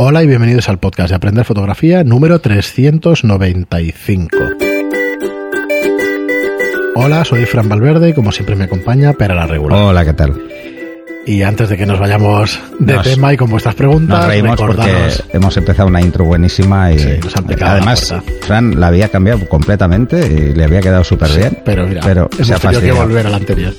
Hola y bienvenidos al podcast de Aprender Fotografía número 395. Hola, soy Fran Valverde y como siempre me acompaña Pera la Regular. Hola, ¿qué tal? Y antes de que nos vayamos de Nos- tema y con vuestras preguntas, Nos reímos porque hemos empezado una intro buenísima y Sí, nos han además la. Fran la había cambiado completamente y le había quedado súper bien. pero mira, pero hemos se ha tenido que volver a la anterior.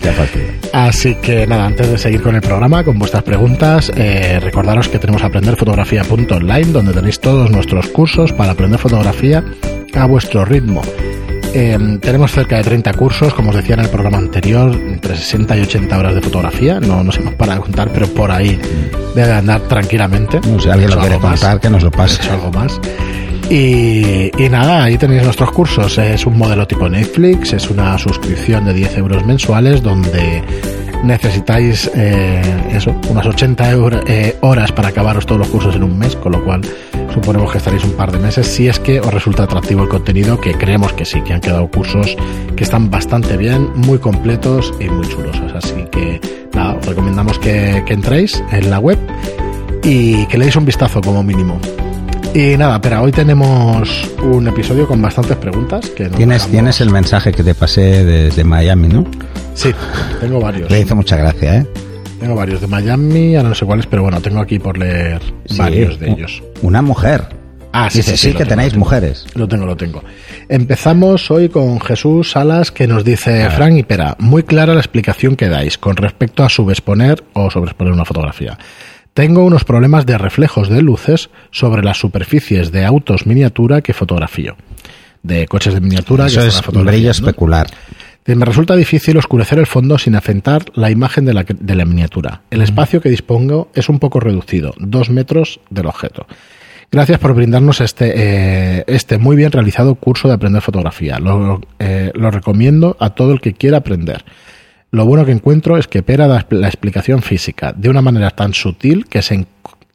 Así que nada, antes de seguir con el programa, con vuestras preguntas, eh, recordaros que tenemos aprenderfotografía.online, donde tenéis todos nuestros cursos para aprender fotografía a vuestro ritmo. Eh, tenemos cerca de 30 cursos, como os decía en el programa anterior, entre 60 y 80 horas de fotografía. No nos hemos parado de contar, pero por ahí debe andar tranquilamente. No, si alguien lo quiere más. contar, que nos lo pase. Algo más. Y, y nada, ahí tenéis nuestros cursos. Es un modelo tipo Netflix, es una suscripción de 10 euros mensuales donde necesitáis eh, eso, unas 80 euro- eh, horas para acabaros todos los cursos en un mes, con lo cual suponemos que estaréis un par de meses si es que os resulta atractivo el contenido, que creemos que sí, que han quedado cursos que están bastante bien, muy completos y muy chulosos. Así que nada, os recomendamos que, que entréis en la web y que le deis un vistazo como mínimo. Y nada, pero hoy tenemos un episodio con bastantes preguntas. Que nos Tienes, dejamos- tienes el mensaje que te pasé desde Miami, ¿no? Sí, tengo varios. Le hizo mucha gracia, ¿eh? Tengo varios de Miami, ahora no sé cuáles, pero bueno, tengo aquí por leer Sí, varios de ellos. Una mujer. Ah, Dice, sí, que tengo, tenéis lo mujeres. Lo tengo, lo tengo. Empezamos hoy con Jesús Salas que nos dice. Frank y Pera, muy clara la explicación que dais con respecto a subexponer o sobreexponer una fotografía. Tengo unos problemas de reflejos de luces sobre las superficies de autos miniatura que fotografío. De coches de miniatura Eso que es brillo especular. Me resulta difícil oscurecer el fondo sin afectar la imagen de la, de la miniatura. El espacio que dispongo es un poco reducido, dos metros del objeto. Gracias por brindarnos este, eh, este muy bien realizado curso de aprender fotografía. Lo, eh, lo recomiendo a todo el que quiera aprender. Lo bueno que encuentro es que Pera da la explicación física de una manera tan sutil que se,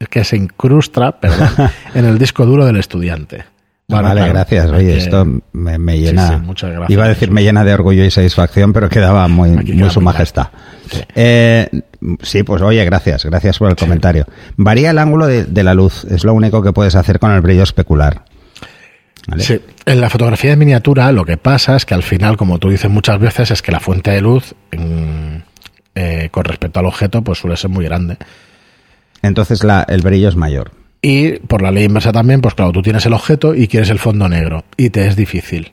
que se incrusta perdón, en el disco duro del estudiante. Bueno, vale, claro, gracias. Oye, que- esto me, me llena. sí, muchas gracias. Iba a decir me llena de orgullo y satisfacción, pero quedaba muy, muy queda su majestad. Sí. Eh, sí, pues oye, gracias. Gracias por el comentario. Varía el ángulo de, de la luz. Es lo único que puedes hacer con el brillo especular. ¿Vale? Sí, en la fotografía de miniatura lo que pasa es que al final, como tú dices muchas veces, es que la fuente de luz eh, con respecto al objeto pues suele ser muy grande. Entonces la, el brillo es mayor. Y por la ley inversa también, pues claro, tú tienes el objeto y quieres el fondo negro y te es difícil.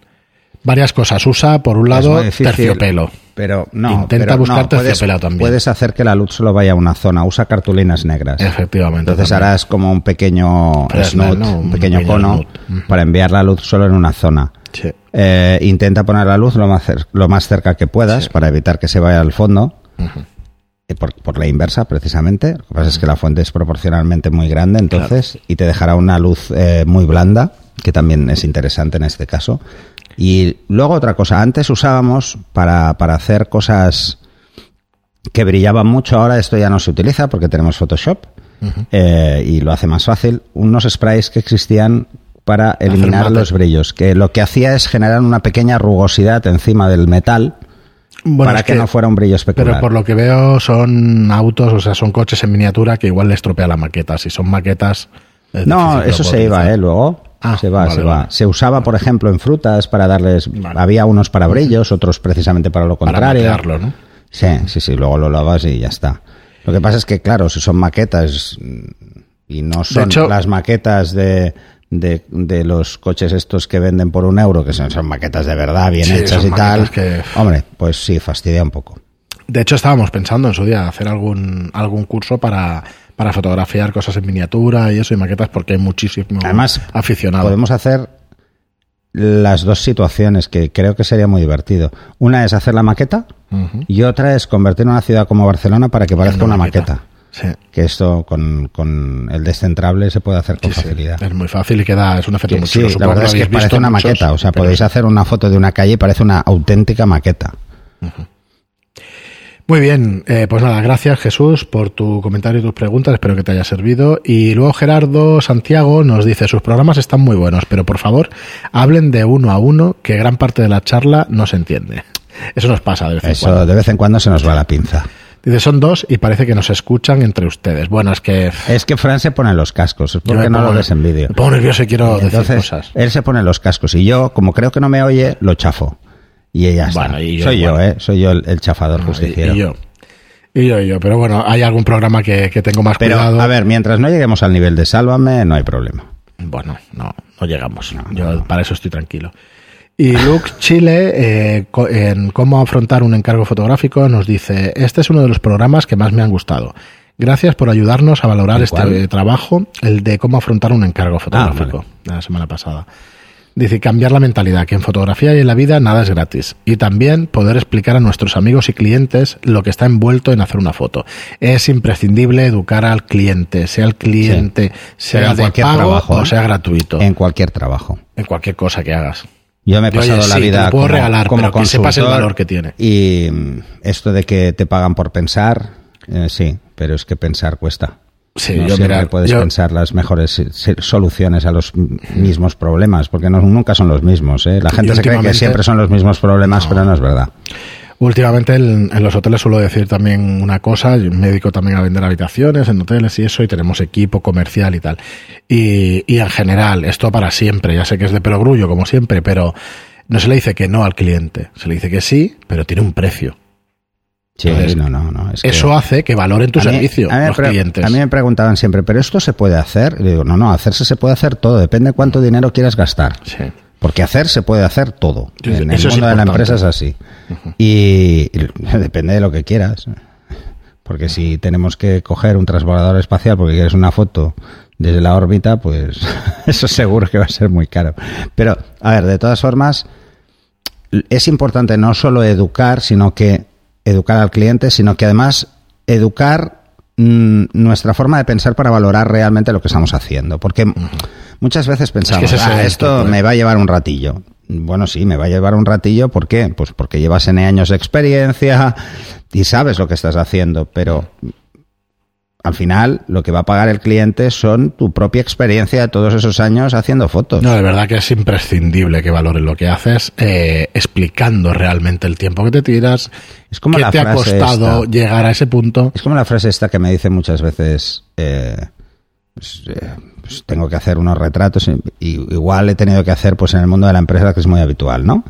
Varias cosas. Usa, por un lado, difícil, terciopelo. Pero no. Intenta pero buscar no, puedes, terciopelo también. Puedes hacer que la luz solo vaya a una zona. Usa cartulinas negras. Efectivamente. Entonces también. harás como un pequeño snoot, ¿no? un Un pequeño pequeño cono para enviar la luz solo en una zona. Sí. Eh, intenta poner la luz lo más, cer- lo más cerca que puedas para evitar que se vaya al fondo. Por, por la inversa, precisamente. Lo que pasa es que la fuente es proporcionalmente muy grande, entonces, y te dejará una luz eh, muy blanda, que también es interesante en este caso. Y luego otra cosa, antes usábamos para, para hacer cosas que brillaban mucho, ahora esto ya no se utiliza porque tenemos Photoshop eh, y lo hace más fácil, unos sprays que existían para eliminar los brillos, que lo que hacía es generar una pequeña rugosidad encima del metal Bueno, para es que, no fuera un brillo especular. Pero por lo que veo son autos, o sea, son coches en miniatura que igual le estropea la maqueta. Si son maquetas... es No, eso se iba. ¿eh? Luego. Ah, se va, vale, se va. vale. Se usaba, por ejemplo, en frutas para darles. Vale. Había unos para brillos, otros precisamente para lo Para contrario. maquearlo, ¿no? Sí, sí, sí. Luego lo lavas y ya está. Lo que pasa es que, claro, si son maquetas y no son hecho- las maquetas de, de, de los coches estos que venden por un euro, que son, son maquetas de verdad, bien Sí, hechas y tal. que- Hombre, pues sí, fastidia un poco. De hecho, estábamos pensando en su día hacer algún, algún curso para, para fotografiar cosas en miniatura y eso, y maquetas, porque hay muchísimo Además, aficionado. Podemos hacer las dos situaciones que creo que sería muy divertido. Una es hacer la maqueta y otra es convertir una ciudad como Barcelona para que parezca una maqueta. Sí, Que esto con, con el descentrable se puede hacer con sí, sí. facilidad. Es muy fácil y queda, es un efecto muy sí, chulo. la verdad es que parece una muchos, maqueta. O sea, podéis hacer una foto de una calle y parece una auténtica maqueta. Muy bien, eh, pues nada, gracias Jesús por tu comentario y tus preguntas, espero que te haya servido. Y luego Gerardo Santiago nos dice, sus programas están muy buenos, pero por favor hablen de uno a uno, que gran parte de la charla no se entiende. Eso nos pasa de vez en Eso cuando. de vez en cuando se nos va la pinza. Dice, son dos y parece que nos escuchan entre ustedes. Bueno, es que... Es que Fran se pone los cascos, es porque no lo ves en vídeo. Me pongo nervioso y quiero decir cosas. él se pone los cascos y yo, como creo que no me oye, lo chafo. Y ella está. Bueno, y yo Soy yo. ¿eh? Soy yo el, el chafador justiciero. Y, y yo. Y yo, y yo. Pero bueno, hay algún programa que, que tengo más Pero, cuidado. a ver, mientras no lleguemos al nivel de Sálvame, no hay problema. Bueno, no, no llegamos. Yo para eso estoy tranquilo. Y Luke Chile, eh, en cómo afrontar un encargo fotográfico, nos dice, este es uno de los programas que más me han gustado. Gracias por ayudarnos a valorar ¿El este cuál? trabajo, el de cómo afrontar un encargo fotográfico, de la semana pasada. Dice, cambiar la mentalidad, que en fotografía y en la vida nada es gratis. Y también poder explicar a nuestros amigos y clientes lo que está envuelto en hacer una foto. Es imprescindible educar al cliente, sea el cliente, sea de cualquier pago trabajo, o ¿eh? sea gratuito. En cualquier trabajo. En cualquier cosa que hagas. Yo me he oye, pasado la sí, vida puedo como, regalar, como pero que sepas el consultor valor que tiene. Y mm, esto de que te pagan por pensar, eh, sí, pero es que pensar cuesta. Sí, no yo, siempre mira, puedes yo- pensar las mejores eh, soluciones a los mismos problemas, porque no, nunca son los mismos. ¿eh? La gente se cree que siempre son los mismos problemas, pero no es verdad. Últimamente en, en los hoteles suelo decir también una cosa, yo me dedico también a vender habitaciones en hoteles y eso, y tenemos equipo comercial y tal. Y, y en general, esto para siempre, ya sé que es de perogrullo como siempre, pero no se le dice que no al cliente, se le dice que sí, pero tiene un precio. Sí, Entonces, no, no, no. es que- Eso hace que valoren tu A mí- servicio a mí me los clientes. A mí me preguntaban siempre, ¿pero esto se puede hacer? Y digo, no, no, hacerse se puede hacer todo, depende cuánto dinero quieras gastar. Sí. Porque hacer se puede hacer todo. Sí, en el mundo de la empresa es así. y, y depende de lo que quieras. Porque si tenemos que coger un transbordador espacial porque quieres una foto desde la órbita, pues eso seguro que va a ser muy caro. Pero, a ver, de todas formas, es importante no solo educar, sino que educar al cliente, sino que además educar mm, nuestra forma de pensar para valorar realmente lo que estamos haciendo. Porque muchas veces pensamos, es "Ah, esto ¿eh?". me va a llevar un ratillo. Bueno, sí, me va a llevar un ratillo. ¿Por qué? Pues porque llevas N años de experiencia y sabes lo que estás haciendo, pero al final lo que va a pagar el cliente son tu propia experiencia de todos esos años haciendo fotos. No, de verdad que es imprescindible que valores lo que haces, eh, explicando realmente el tiempo que te tiras, Es como qué la te ha costado esta. llegar a ese punto. Es como la frase esta que me dice muchas veces, eh, pues, eh, pues tengo que hacer unos retratos y, y igual he tenido que hacer pues en el mundo de la empresa que es muy habitual, ¿no?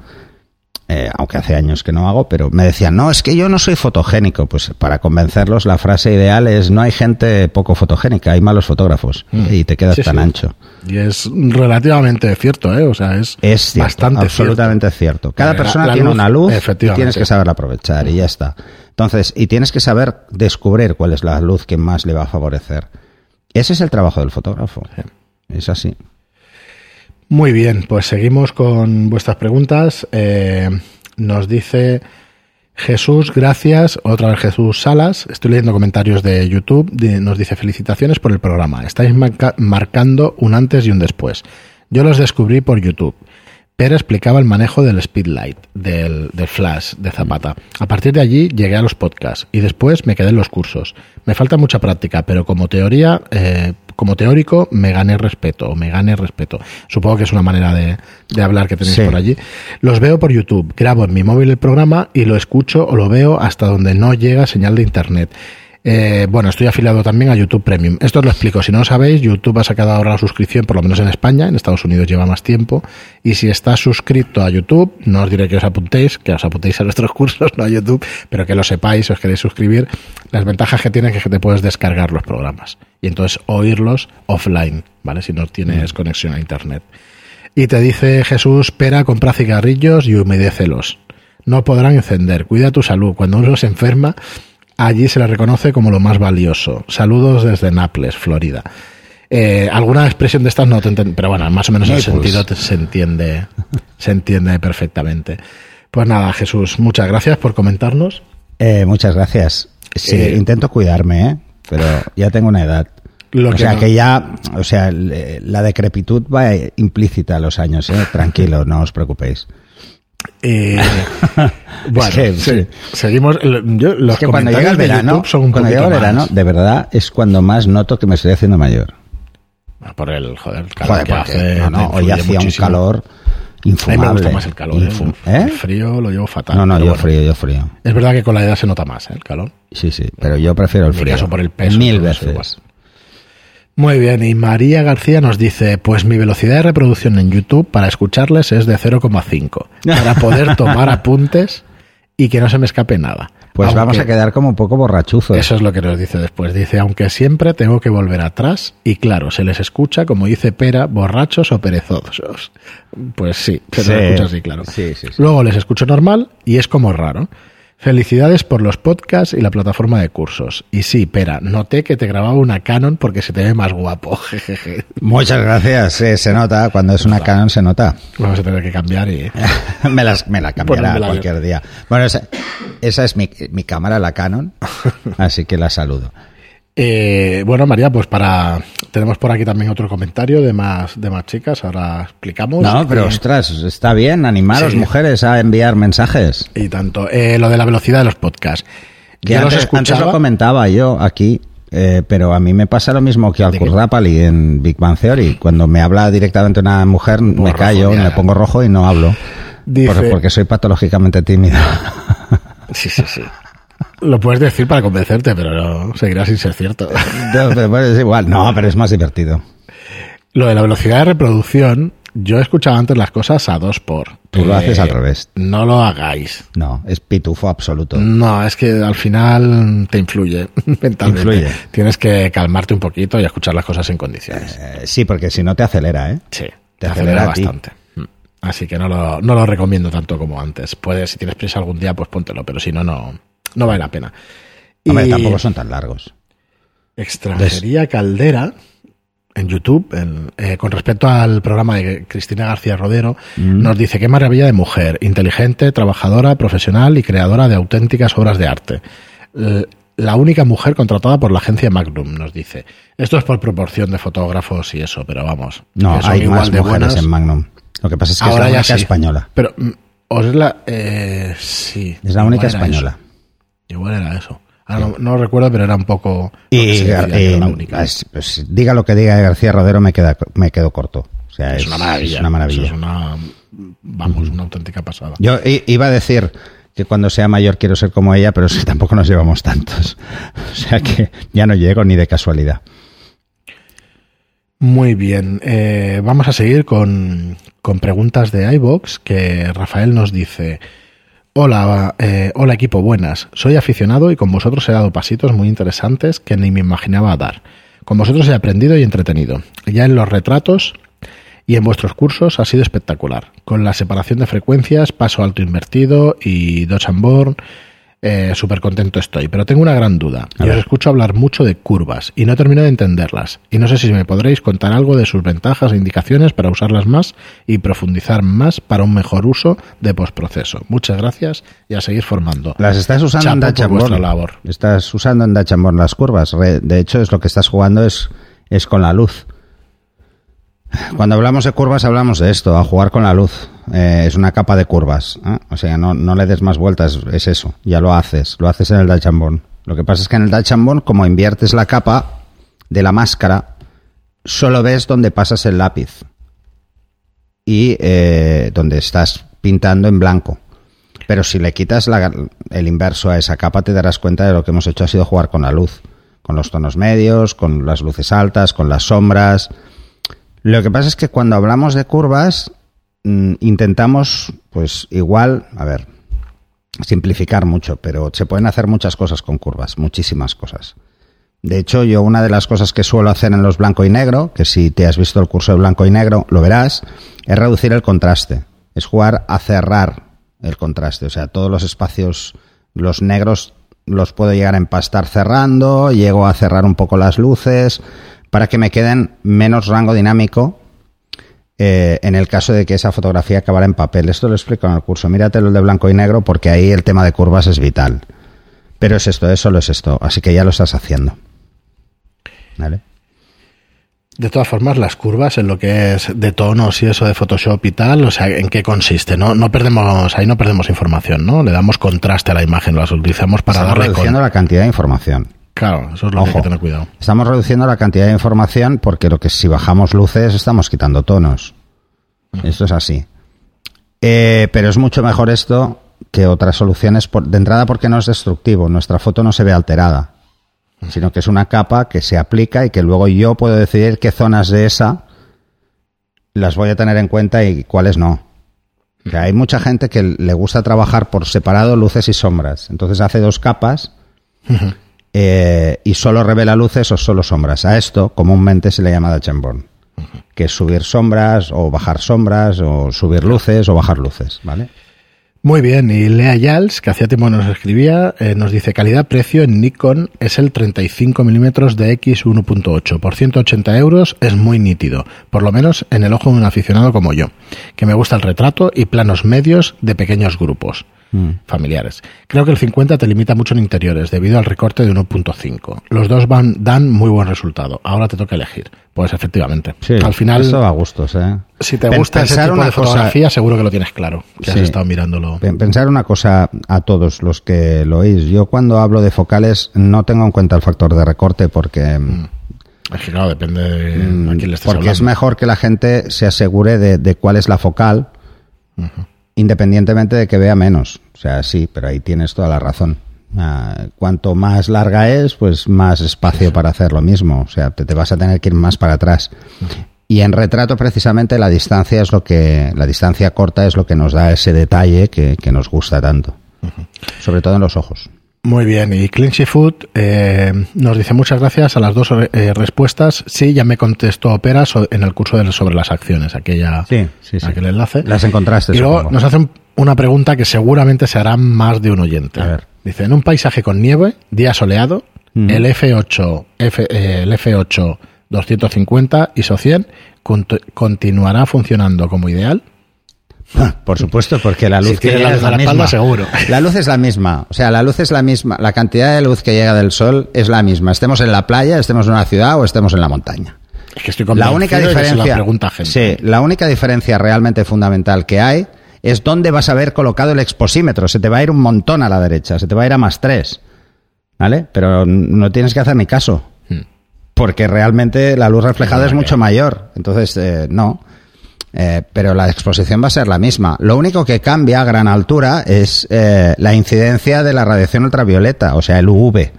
Eh, aunque hace años que no hago, pero me decían, no, es que yo no soy fotogénico. Pues para convencerlos la frase ideal es, no hay gente poco fotogénica, hay malos fotógrafos. Y te quedas Mm. Sí, tan sí. ancho. Y es relativamente cierto, ¿eh? O sea, es, Es cierto, bastante absolutamente cierto. Cada La- persona la tiene luz, una luz y tienes que saberla aprovechar y ya está. Entonces, y tienes que saber descubrir cuál es la luz que más le va a favorecer. Ese es el trabajo del fotógrafo. Es así. Muy bien, pues seguimos con vuestras preguntas. Eh, nos dice Jesús, gracias. Otra vez Jesús Salas. Estoy leyendo comentarios de YouTube. Nos dice felicitaciones por el programa. Estáis marca- marcando un antes y un después. Yo los descubrí por YouTube. Pere explicaba el manejo del speedlight, del, del flash, de Zapata. A partir de allí llegué a los podcasts y después me quedé en los cursos. Me falta mucha práctica, pero como teoría, eh, como teórico, me gané respeto, me gané respeto. Supongo que es una manera de, de hablar que tenéis Sí. por allí. Los veo por YouTube, grabo en mi móvil el programa y lo escucho o lo veo hasta donde no llega señal de internet. Eh, bueno, estoy afiliado también a YouTube Premium. Esto os lo explico. Si no lo sabéis, YouTube ha sacado ahora la suscripción, por lo menos en España. En Estados Unidos lleva más tiempo. Y si estás suscrito a YouTube, no os diré que os apuntéis, que os apuntéis a nuestros cursos, no a YouTube, pero que lo sepáis, si os queréis suscribir. Las ventajas que tiene es que te puedes descargar los programas y entonces oírlos offline, ¿vale? Si no tienes conexión a Internet. Y te dice Jesús, pera, compra cigarrillos y humedécelos. No podrán encender. Cuida tu salud. Cuando uno se enferma, allí se le reconoce como lo más valioso. Saludos desde Naples, Florida. Eh, alguna expresión de estas no te enten- pero bueno, más o menos el sentido te- se entiende, se entiende perfectamente. Pues nada, Jesús, muchas gracias por comentarnos. Eh, muchas gracias. Sí, Eh, intento cuidarme, ¿eh? pero ya tengo una edad. Lo o que sea no- que ya, o sea, la decrepitud va implícita a los años, ¿eh? Tranquilo, no os preocupéis. Eh, bueno, Es que, sí, sí. seguimos. Yo, los Es que cuando llega el verano, cuando llega el verano, de verdad es cuando más noto que me estoy haciendo mayor. Por el, joder, el calor Joder, que porque, hace. no, no, te hoy hacía un calor A mí me Infumable. gusta más el calor. ¿eh? El ¿Eh? frío lo llevo fatal. No, no, yo bueno. frío, yo frío. Es verdad que con la edad se nota más ¿eh? el calor. Sí, sí, pero yo prefiero el En mi frío. caso por el peso, Mil veces. Muy bien, y María García nos dice, pues mi velocidad de reproducción en YouTube para escucharles es de 0,5, para poder tomar apuntes y que no se me escape nada. Pues vamos a quedar como un poco borrachuzos. Eso es lo que nos dice después. Dice, aunque siempre tengo que volver atrás y claro, se les escucha, como dice Pera, borrachos o perezosos. Pues sí, se Sí. les escucha así, claro. Sí, sí. Luego les escucho normal y es como raro. Felicidades por los podcasts y la plataforma de cursos. Y sí, Pera, noté que te grababa una Canon porque se te ve más guapo. Jejeje. Muchas gracias. Sí, se nota. Cuando es una Canon se nota. Vamos a tener que cambiar y... me, las, me la cambiará cualquier día. Bueno, esa, esa es mi, mi cámara, la Canon. Así que la saludo. Eh, bueno, María, pues para... Tenemos por aquí también otro comentario de más, de más chicas. Ahora explicamos. No, pero Eh, ostras, está bien animaros, Sí. mujeres, a enviar mensajes. Y tanto. Eh, lo de la velocidad de los podcasts. Que Yo los antes, antes escuchaba. lo comentaba yo aquí, eh, pero a mí me pasa lo mismo que al. Kurrapali en Big Bang Theory. Cuando me habla directamente una mujer, me rojo, callo, ya. me pongo rojo y no hablo. Dice- Por- porque soy patológicamente tímido. Sí, sí, sí. Lo puedes decir para convencerte, pero no, seguirá sin ser cierto. No, pero es igual. No, pero es más divertido. Lo de la velocidad de reproducción, yo he escuchado antes las cosas a dos por. Tú lo Eh, haces al revés. No lo hagáis. No, es pitufo absoluto. No, es que al final te influye mentalmente. Influye. Tienes que calmarte un poquito y escuchar las cosas en condiciones. Eh, sí, porque si no te acelera, ¿eh? Sí, te te acelera acelera bastante. Mm. Así que no lo, no lo recomiendo tanto como antes. Puedes, si tienes prisa algún día, pues póntelo, pero si no, no, no vale la pena. Hombre, Y- tampoco son tan largos. Extranjería Caldera en YouTube, en- eh, con respecto al programa de Cristina García Rodero, Mm. nos dice qué maravilla de mujer, inteligente, trabajadora, profesional y creadora de auténticas obras de arte. L- La única mujer contratada por la agencia Magnum, nos dice. Esto es por proporción de fotógrafos y eso, pero vamos. No, hay igual más de mujeres buenas. en Magnum. Lo que pasa es que Ahora es la única sí. española. Pero, mm, os es la. Eh, sí. Es la única española. eso. Igual era eso. Ahora no, no recuerdo, pero era un poco. Y, la única. es- pues, diga lo que diga García Rodero, me, queda, me quedo corto. O sea, es, una maravilla. es una maravilla. Eso es una, vamos, una auténtica pasada. Yo iba a decir que cuando sea mayor quiero ser como ella, pero tampoco nos llevamos tantos. O sea que ya no llego ni de casualidad. Muy bien. eh, vamos a seguir con, con preguntas de iBox que Rafael nos dice. Hola, eh, hola equipo, buenas. Soy aficionado y con vosotros he dado pasitos muy interesantes que ni me imaginaba dar. Con vosotros he aprendido y entretenido. Ya en los retratos y en vuestros cursos ha sido espectacular. Con la separación de frecuencias, paso alto invertido y Dodge and Burn, eh, súper contento estoy. Pero tengo una gran duda. A Yo os escucho hablar mucho de curvas y no termino de entenderlas. Y no sé si me podréis contar algo de sus ventajas e indicaciones para usarlas más y profundizar más para un mejor uso de postproceso. Muchas gracias y a seguir formando. Las estás usando en Chapo labor. Estás usando en Burn las curvas. De hecho, es lo que estás jugando es, es con la luz. Cuando hablamos de curvas hablamos de esto, a jugar con la luz. Eh, es una capa de curvas. ¿eh? O sea, no, le des más vueltas, es eso. Ya lo haces, lo haces en el Burn. Lo que pasa es que en el Burn, como inviertes la capa de la máscara, solo ves donde pasas el lápiz y eh, donde estás pintando en blanco. Pero si le quitas el inverso a esa capa, te darás cuenta de lo que hemos hecho ha sido jugar con la luz, con los tonos medios, con las luces altas, con las sombras. Lo que pasa es que cuando hablamos de curvas, mm, intentamos, pues igual, a ver, simplificar mucho, pero se pueden hacer muchas cosas con curvas, muchísimas cosas. De hecho, yo una de las cosas que suelo hacer en los blanco y negro, que si te has visto el curso de blanco y negro, lo verás, es reducir el contraste. Es jugar a cerrar el contraste. O sea, todos los espacios, los negros, los puedo llegar a empastar cerrando, llego a cerrar un poco las luces, para que me queden menos rango dinámico eh, en el caso de que esa fotografía acabara en papel. Esto lo explico en el curso. Mírate el de blanco y negro porque ahí el tema de curvas es vital. Pero es esto, es solo es esto. Así que ya lo estás haciendo. ¿Vale? De todas formas, las curvas en lo que es de tonos y eso de Photoshop y tal, o sea, ¿en qué consiste? No, no perdemos, ahí no perdemos información, ¿no? Le damos contraste a la imagen, las utilizamos para Estamos darle reduciendo con... la cantidad de información. Claro, eso es lo que hay que tener cuidado. Estamos reduciendo la cantidad de información porque lo que si bajamos luces estamos quitando tonos. Esto es así. Eh, pero es mucho mejor esto que otras soluciones, por, de entrada porque no es destructivo, nuestra foto no se ve alterada, sino que es una capa que se aplica y que luego yo puedo decidir qué zonas de esa las voy a tener en cuenta y cuáles no. Que hay mucha gente que le gusta trabajar por separado luces y sombras, entonces hace dos capas eh, y solo revela luces o solo sombras. A esto comúnmente se le llama Burn, que es subir sombras o bajar sombras o subir luces o bajar luces, ¿vale? Muy bien, y Lea Yals, que hacía tiempo nos escribía, eh, nos dice calidad-precio en Nikon es el 35 milímetros de X 1.8. Por 180 euros es muy nítido, por lo menos en el ojo de un aficionado como yo, que me gusta el retrato y planos medios de pequeños grupos. Mm. familiares. Creo que el 50 te limita mucho en interiores debido al recorte de 1.5. Los dos van, dan muy buen resultado. Ahora te toca elegir. Pues efectivamente. Sí, Al final, Eso va a gustos, ¿eh? si te gusta ese pensar tipo una de cosa- fotografía, seguro que lo tienes claro. Que Sí. has estado mirándolo. Pen- Pensar una cosa a todos los que lo oís. Yo cuando hablo de focales no tengo en cuenta el factor de recorte porque, Es que claro, depende de mm, a quién le estés porque es mejor que la gente se asegure de, de cuál es la focal independientemente de que vea menos. O sea, sí, pero ahí tienes toda la razón. Ah, cuanto más larga es, pues más espacio para hacer lo mismo. O sea, te, te vas a tener que ir más para atrás. Y en retrato, precisamente, la distancia es lo que, la distancia corta es lo que nos da ese detalle que, que nos gusta tanto. Sobre todo en los ojos. Muy bien, y Clinchy Food eh, nos dice muchas gracias a las dos eh, respuestas. Sí, ya me contestó Opera so- en el curso del- sobre las acciones, aquella, Sí, sí, sí. aquel enlace. Las encontraste, Y luego supongo. nos hacen una pregunta que seguramente se hará más de un oyente. A ver. Dice, en un paisaje con nieve, día soleado, Mm. el F8, F, eh, el F8 250 ISO 100 cont- continuará funcionando como ideal. Por supuesto, porque la luz Si que llega la es la misma. seguro. La luz es la misma. O sea, la luz es la misma. La cantidad de luz que llega del sol es la misma. Estemos en la playa, estemos en una ciudad o estemos en la montaña. Es que estoy La única diferencia, la pregunta gente. sí, la única diferencia realmente fundamental que hay es dónde vas a haber colocado el exposímetro. Se te va a ir un montón a la derecha, se te va a ir a más tres, ¿vale? Pero no tienes que hacer ni caso, Hmm. porque realmente la luz reflejada es mucho mayor. Entonces, eh, no. Eh, pero la exposición va a ser la misma. Lo único que cambia a gran altura es eh, la incidencia de la radiación ultravioleta, o sea, el UV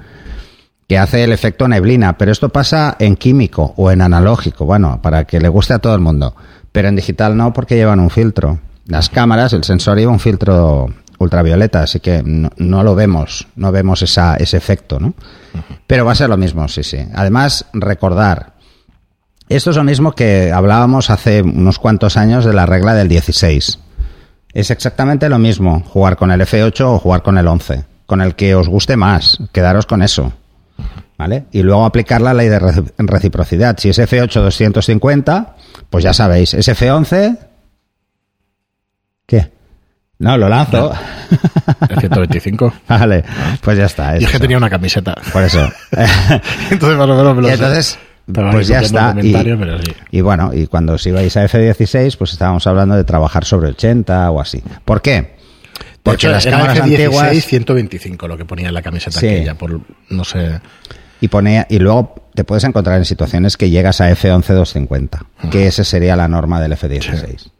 que hace el efecto neblina, pero esto pasa en químico o en analógico, bueno, para que le guste a todo el mundo, pero en digital no porque llevan un filtro. Las cámaras, el sensor lleva un filtro ultravioleta, así que no, no lo vemos, no vemos esa, ese efecto, ¿no? Pero va a ser lo mismo, sí, sí. Además, recordar, esto es lo mismo que hablábamos hace unos cuantos años de la regla del 16. Es exactamente lo mismo jugar con el F8 o jugar con el 11, con el que os guste más, quedaros con eso. ¿Vale? Y luego aplicar la ley de reci- reciprocidad. Si es F8 250, pues ya sabéis, es F11. ¿Qué? No, lo lanzo. El 125. vale, pues ya está. y es que tenía una camiseta. Por eso. Entonces, más o menos me lo Y sé. entonces, pues ya está. Y, comentario, pero sí. y bueno, y cuando os ibais a F16, pues estábamos hablando de trabajar sobre 80 o así. ¿Por qué? Porque hecho, las cámaras F16 antiguas 125 lo que ponía en la camiseta Sí. aquella, por no sé. y pone y luego te puedes encontrar en situaciones que llegas a F11 250, que esa sería la norma del F16.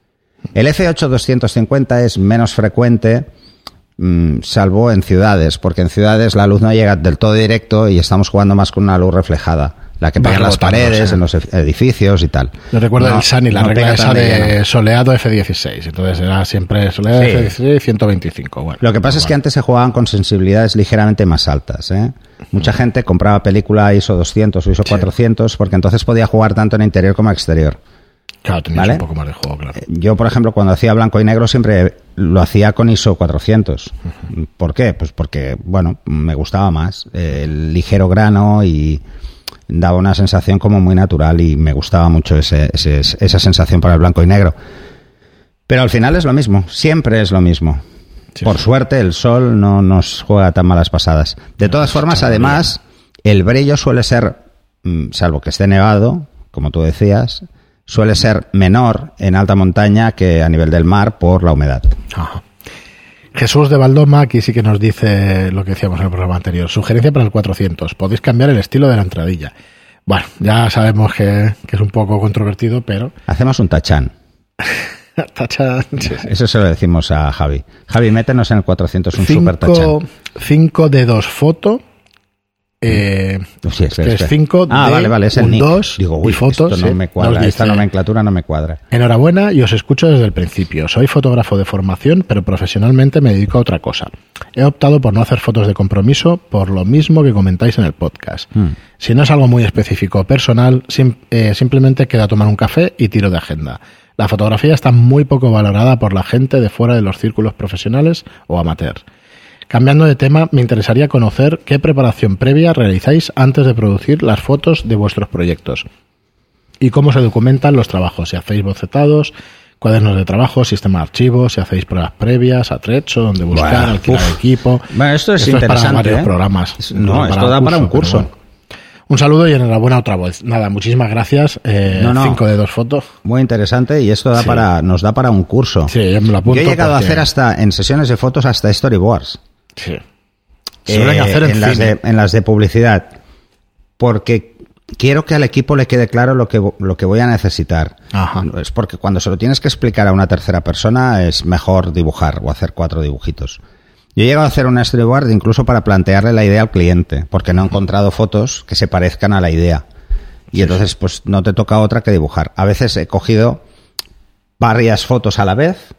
El F8 250 es menos frecuente mm, salvo en ciudades, porque en ciudades la luz no llega del todo directo y estamos jugando más con una luz reflejada, la que pega en las paredes, sí. en los ed- edificios y tal. Yo recuerdo No, el Sunny, la no regla esa de soleado F16. Entonces era siempre soleado Sí. F16 125. Bueno, Lo que pasa es que antes se jugaban con sensibilidades ligeramente más altas. ¿eh? Mucha gente compraba película ISO 200 o ISO 400 porque entonces podía jugar tanto en interior como exterior. Claro, tenías ¿Vale? un poco más de juego, claro. Yo, por ejemplo, cuando hacía blanco y negro siempre lo hacía con ISO 400. ¿Por qué? Pues porque, bueno, me gustaba más eh, el ligero grano y daba una sensación como muy natural y me gustaba mucho ese- ese- esa sensación para el blanco y negro. Pero al final es lo mismo, siempre es lo mismo. Sí, Por sí. suerte el sol no nos juega tan malas pasadas. De todas formas, además, el brillo suele ser, mm, salvo que esté nevado, como tú decías, suele ser menor en alta montaña que a nivel del mar por la humedad. Ajá. Jesús de Valdoma aquí sí que nos dice lo que decíamos en el programa anterior. Sugerencia para el 400. Podéis cambiar el estilo de la entradilla. Bueno, ya sabemos que, que es un poco controvertido, pero Hacemos un tachán. Sí, sí. Eso se lo decimos a Javi. Javi, métenos en el 401 super tachan. Cinco, cinco dedos foto. Eh, Sí, que es espera. 5 Ah, vale, vale, es el un nick. 2 Digo, y uy, fotos. esto no sí. me cuadra, esta nomenclatura no me cuadra. Enhorabuena y os escucho desde el principio. Soy fotógrafo de formación, pero profesionalmente me dedico a otra cosa. He optado por no hacer fotos de compromiso por lo mismo que comentáis en el podcast. Hmm. Si no es algo muy específico o personal, sim- eh, simplemente queda tomar un café y tiro de agenda. La fotografía está muy poco valorada por la gente de fuera de los círculos profesionales o amateur. Cambiando de tema, me interesaría conocer qué preparación previa realizáis antes de producir las fotos de vuestros proyectos y cómo se documentan los trabajos, si hacéis bocetados, cuadernos de trabajo, sistema de archivos, si hacéis pruebas previas, atrecho, donde buscar, Buah, alquilar uf. equipo. Bueno, esto es para interesante, varios ¿eh? programas. Es- incluso no, esto da para un curso. bueno. Un saludo y enhorabuena otra vez. Nada, muchísimas gracias. Eh, No, no. Cinco de dos fotos. Muy interesante y esto da Sí. para, nos da para un curso. Sí, yo me lo apunto Yo he llegado porque- a hacer hasta, en sesiones de fotos, hasta storyboards. Sí. Se Eh, hacer en, las de, en las de publicidad. Porque quiero que al equipo le quede claro lo que, lo que voy a necesitar. Ajá. Es porque cuando se lo tienes que explicar a una tercera persona es mejor dibujar o hacer cuatro dibujitos. Yo he llegado a hacer un storyboard incluso para plantearle la idea al cliente, porque no he encontrado fotos que se parezcan a la idea. Y entonces, pues no te toca otra que dibujar. A veces he cogido varias fotos a la vez,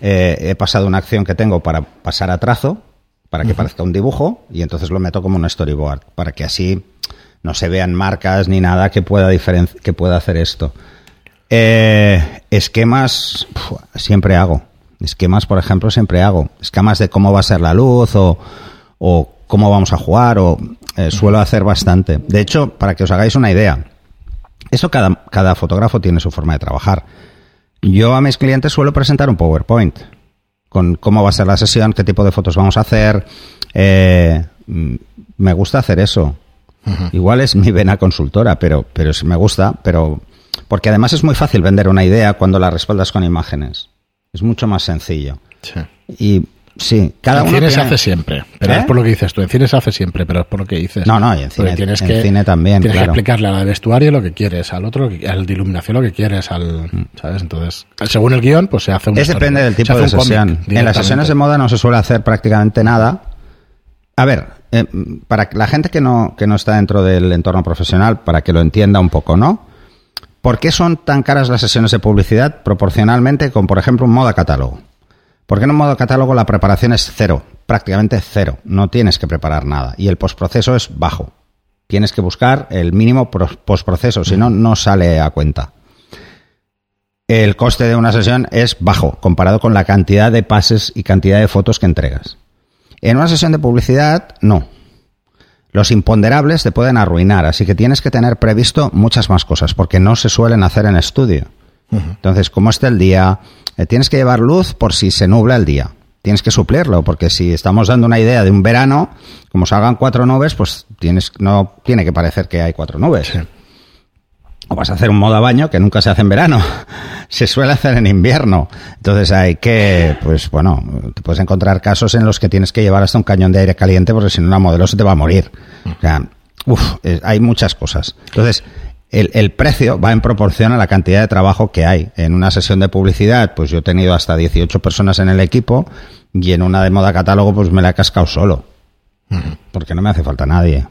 eh, he pasado una acción que tengo para pasar a trazo, para que parezca un dibujo, y entonces lo meto como un storyboard, para que así no se vean marcas ni nada que pueda, que pueda hacer esto. Eh, esquemas siempre hago. Esquemas, por ejemplo, siempre hago. Esquemas de cómo va a ser la luz o, o cómo vamos a jugar o eh, suelo hacer bastante. De hecho, para que os hagáis una idea, eso cada, cada fotógrafo tiene su forma de trabajar. Yo a mis clientes suelo presentar un PowerPoint con cómo va a ser la sesión, qué tipo de fotos vamos a hacer. Eh, mm, me gusta hacer eso. Igual es mi vena consultora, pero, pero sí me gusta, pero porque además es muy fácil vender una idea cuando la respaldas con imágenes. Es mucho más sencillo. Sí. Y sí, cada en uno cine se hace siempre, pero ¿Eh? es por lo que dices tú. En cine se hace siempre, pero es por lo que dices. No, no, y en cine- tienes en que, cine también, Tienes claro. que explicarle al vestuario lo que quieres, al otro, al de iluminación lo que quieres, al, ¿sabes? Entonces, según el guion, pues se hace un Es depende del tipo de sesión. En las sesiones de moda no se suele hacer prácticamente nada. A ver, eh, para la gente que no, que no está dentro del entorno profesional, para que lo entienda un poco, ¿no? ¿Por qué son tan caras las sesiones de publicidad proporcionalmente con, por ejemplo, un moda catálogo? Porque en un modo catálogo la preparación es cero, prácticamente cero. No tienes que preparar nada. Y el postproceso es bajo. Tienes que buscar el mínimo pro- postproceso, si no, no sale a cuenta. El coste de una sesión es bajo comparado con la cantidad de pases y cantidad de fotos que entregas. En una sesión de publicidad, no. Los imponderables te pueden arruinar, así que tienes que tener previsto muchas más cosas, porque no se suelen hacer en estudio. Entonces, como esté el día, eh, tienes que llevar luz por si se nubla el día. Tienes que suplirlo, porque si estamos dando una idea de un verano, como salgan cuatro nubes, pues tienes, no tiene que parecer que hay cuatro nubes. O vas a hacer un moda baño que nunca se hace en verano. Se suele hacer en invierno. Entonces hay que, pues bueno, te puedes encontrar casos en los que tienes que llevar hasta un cañón de aire caliente porque si no la modelo se te va a morir. O sea, uf, hay muchas cosas. Entonces, el, el precio va en proporción a la cantidad de trabajo que hay. En una sesión de publicidad, pues yo he tenido hasta 18 personas en el equipo y en una de moda catálogo, pues me la he cascado solo. Porque no me hace falta nadie.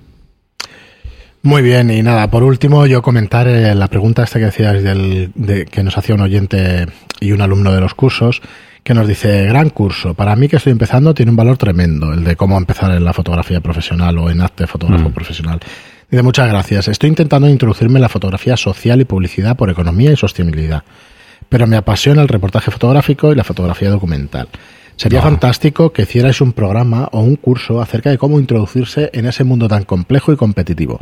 Muy bien, y nada, por último, yo comentar eh, la pregunta esta que decías del, de, que nos hacía un oyente y un alumno de los cursos, que nos dice, gran curso, para mí que estoy empezando tiene un valor tremendo, el de cómo empezar en la fotografía profesional o en arte fotógrafo profesional. Dice, muchas gracias, estoy intentando introducirme en la fotografía social y publicidad por economía y sostenibilidad, pero me apasiona el reportaje fotográfico y la fotografía documental. Sería fantástico que hicierais un programa o un curso acerca de cómo introducirse en ese mundo tan complejo y competitivo.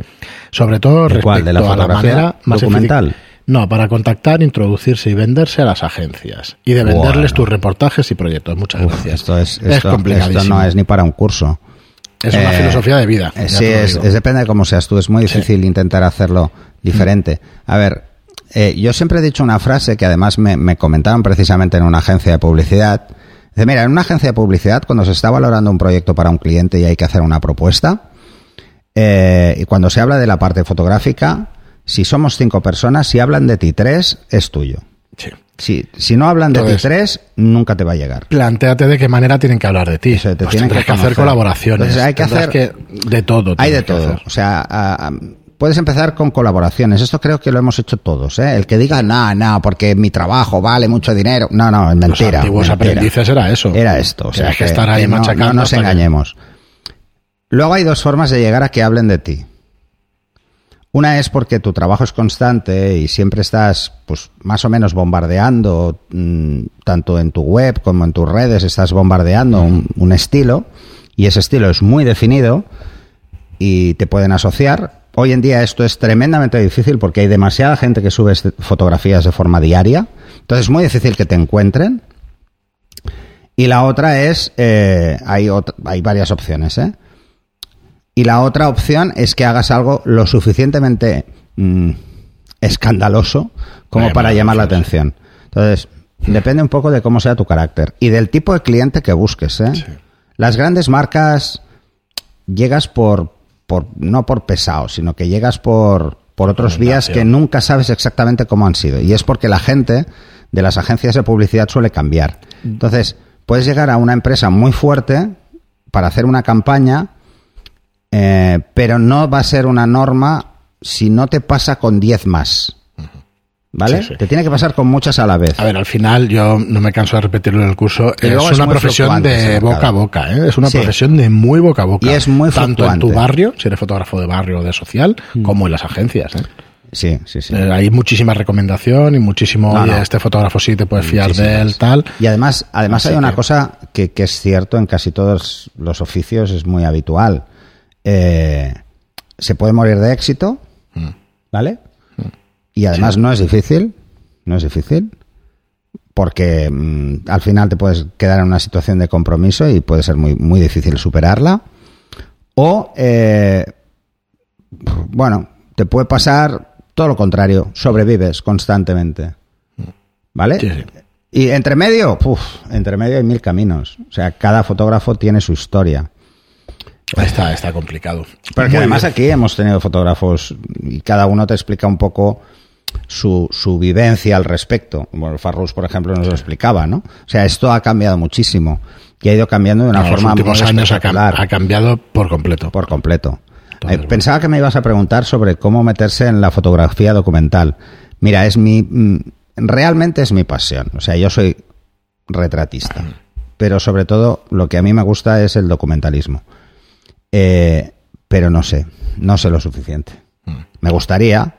Sobre todo ¿De respecto cuál? ¿De la a la manera más documental? No, para contactar, introducirse y venderse a las agencias. Y de Bueno. venderles tus reportajes y proyectos. Muchas Uf, gracias. esto es, es esto, complicadísimo. esto no es ni para un curso. Es una Eh, filosofía de vida. Sí, es depende de cómo seas tú. Es muy difícil intentar hacerlo diferente. A ver, eh, yo siempre he dicho una frase que además me, me comentaron precisamente en una agencia de publicidad. Dice, mira, en una agencia de publicidad, cuando se está valorando un proyecto para un cliente y hay que hacer una propuesta, eh, y cuando se habla de la parte fotográfica, si somos cinco personas, si hablan de ti tres, es tuyo. Sí. Si, si no hablan de Entonces- ti tres, nunca te va a llegar. Plantéate de qué manera tienen que hablar de ti. Eso, te Pues tienen que hacer colaboraciones. Entonces hay que hacer- que- de todo. Hay de que todo. O sea, a- a- puedes empezar con colaboraciones. Esto creo que lo hemos hecho todos. ¿eh? El que diga, no, no, porque mi trabajo vale mucho dinero. No, no, es Los mentira. antiguos mentira. aprendices era eso. Era esto. O sea, Tenías que estar ahí machacando No, nos que- engañemos. Luego hay dos formas de llegar a que hablen de ti. Una es porque tu trabajo es constante y siempre estás, pues, más o menos bombardeando, mm, tanto en tu web como en tus redes, estás bombardeando un, estilo y ese estilo es muy definido y te pueden asociar. Hoy en día esto es tremendamente difícil porque hay demasiada gente que sube este- fotografías de forma diaria, entonces es muy difícil que te encuentren. Y la otra es, eh, hay, ot- hay varias opciones, ¿eh? Y la otra opción es que hagas algo lo suficientemente mm, escandaloso como Vaya, para llamar la atención. Entonces, depende un poco de cómo sea tu carácter y del tipo de cliente que busques. ¿eh? Las grandes marcas llegas por, por no por pesado, sino que llegas por, por otros vías que nunca sabes exactamente cómo han sido. Y es porque la gente de las agencias de publicidad suele cambiar. Entonces, puedes llegar a una empresa muy fuerte para hacer una campaña, eh, pero no va a ser una norma si no te pasa con 10 más. ¿Vale? Sí, sí. Te tiene que pasar con muchas a la vez. A ver, al final yo no me canso de repetirlo en el curso. Es una profesión de boca a boca, ¿eh? Es una Sí. profesión de muy boca a boca. Y es muy Tanto en tu barrio, si eres fotógrafo de barrio o de social, Mm. como en las agencias. ¿eh? Sí, sí, sí. Eh, hay muchísima recomendación y muchísimo, No, este fotógrafo sí te puedes fiar de él, tal. Y además, además Así hay una que- cosa que, que es cierto en casi todos los oficios, es muy habitual. Eh, se puede morir de éxito, Mm. ¿vale? Y además no es difícil, no es difícil, porque mm, al final te puedes quedar en una situación de compromiso y puede ser muy, muy difícil superarla. O, eh, bueno, te puede pasar todo lo contrario, sobrevives constantemente. ¿Vale? Sí, sí. Y entre medio, puf, entre medio hay mil caminos. O sea, cada fotógrafo tiene su historia. Está, está complicado. Porque Muy además bien. aquí hemos tenido fotógrafos y cada uno te explica un poco su, su vivencia al respecto. Bueno, Farrus, por ejemplo, nos lo explicaba, ¿no? O sea, esto ha cambiado muchísimo y ha ido cambiando de una En los forma muy últimos años ha, cam- ha cambiado por completo. por completo. Entonces, Eh, Pensaba que me ibas a preguntar sobre cómo meterse en la fotografía documental. Mira, es mi mm, realmente es mi pasión. O sea, yo soy retratista, pero sobre todo lo que a mí me gusta es el documentalismo. Eh, pero no sé, no sé lo suficiente. Mm. Me gustaría,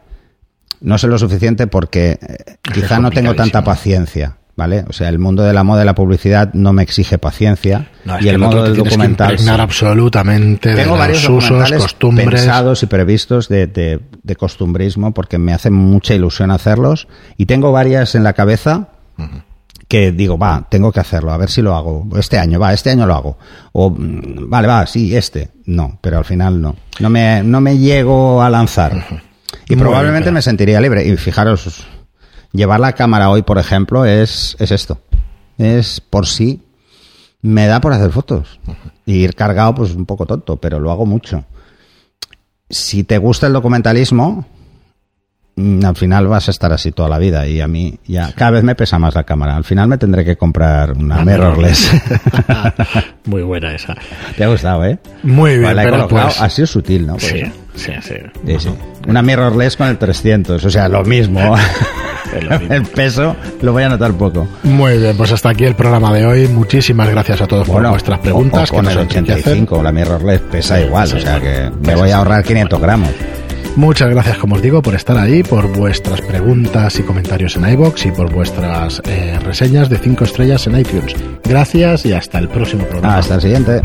no sé lo suficiente porque eh, que quizá no tengo tanta paciencia, ¿vale? O sea, el mundo de la moda y la publicidad no me exige paciencia No, y que el mundo del que documental sí. absolutamente Tengo de varios los usos, costumbres. pensados y previstos de, de- de costumbrismo porque me hace mucha ilusión hacerlos y tengo varias en la cabeza que digo, va, tengo que hacerlo, a ver si lo hago. Este año, va, este año lo hago. O, mm, vale, va, sí, este. No, pero al final no. No me, no me llego a lanzar. Y Muy probablemente bien. me sentiría libre. Y fijaros, llevar la cámara hoy, por ejemplo, es, es esto. Es por sí, me da por hacer fotos. Y ir cargado, pues un poco tonto, pero lo hago mucho. Si te gusta el documentalismo, al final vas a estar así toda la vida. Y a mí ya cada vez me pesa más la cámara. Al final me tendré que comprar una mirrorless. Muy buena esa. Te ha gustado, ¿eh? Muy bien, Pues la he pero pues... Ha sido sutil, ¿no? Por Sí, eso. sí, sí. Sí, sí. Una mirrorless con el 300, o sea, lo mismo. El peso lo voy a notar poco. Muy bien, pues hasta aquí el programa de hoy. Muchísimas gracias a todos por vuestras preguntas. o- o con que el nos enriquecen. 85, la mirrorless pesa igual, Sí, o sea que me voy a ahorrar 500 gramos. Muchas gracias, como os digo, por estar ahí, por vuestras preguntas y comentarios en iBox y por vuestras eh, reseñas de 5 estrellas en iTunes. Gracias y hasta el próximo programa. Hasta el siguiente.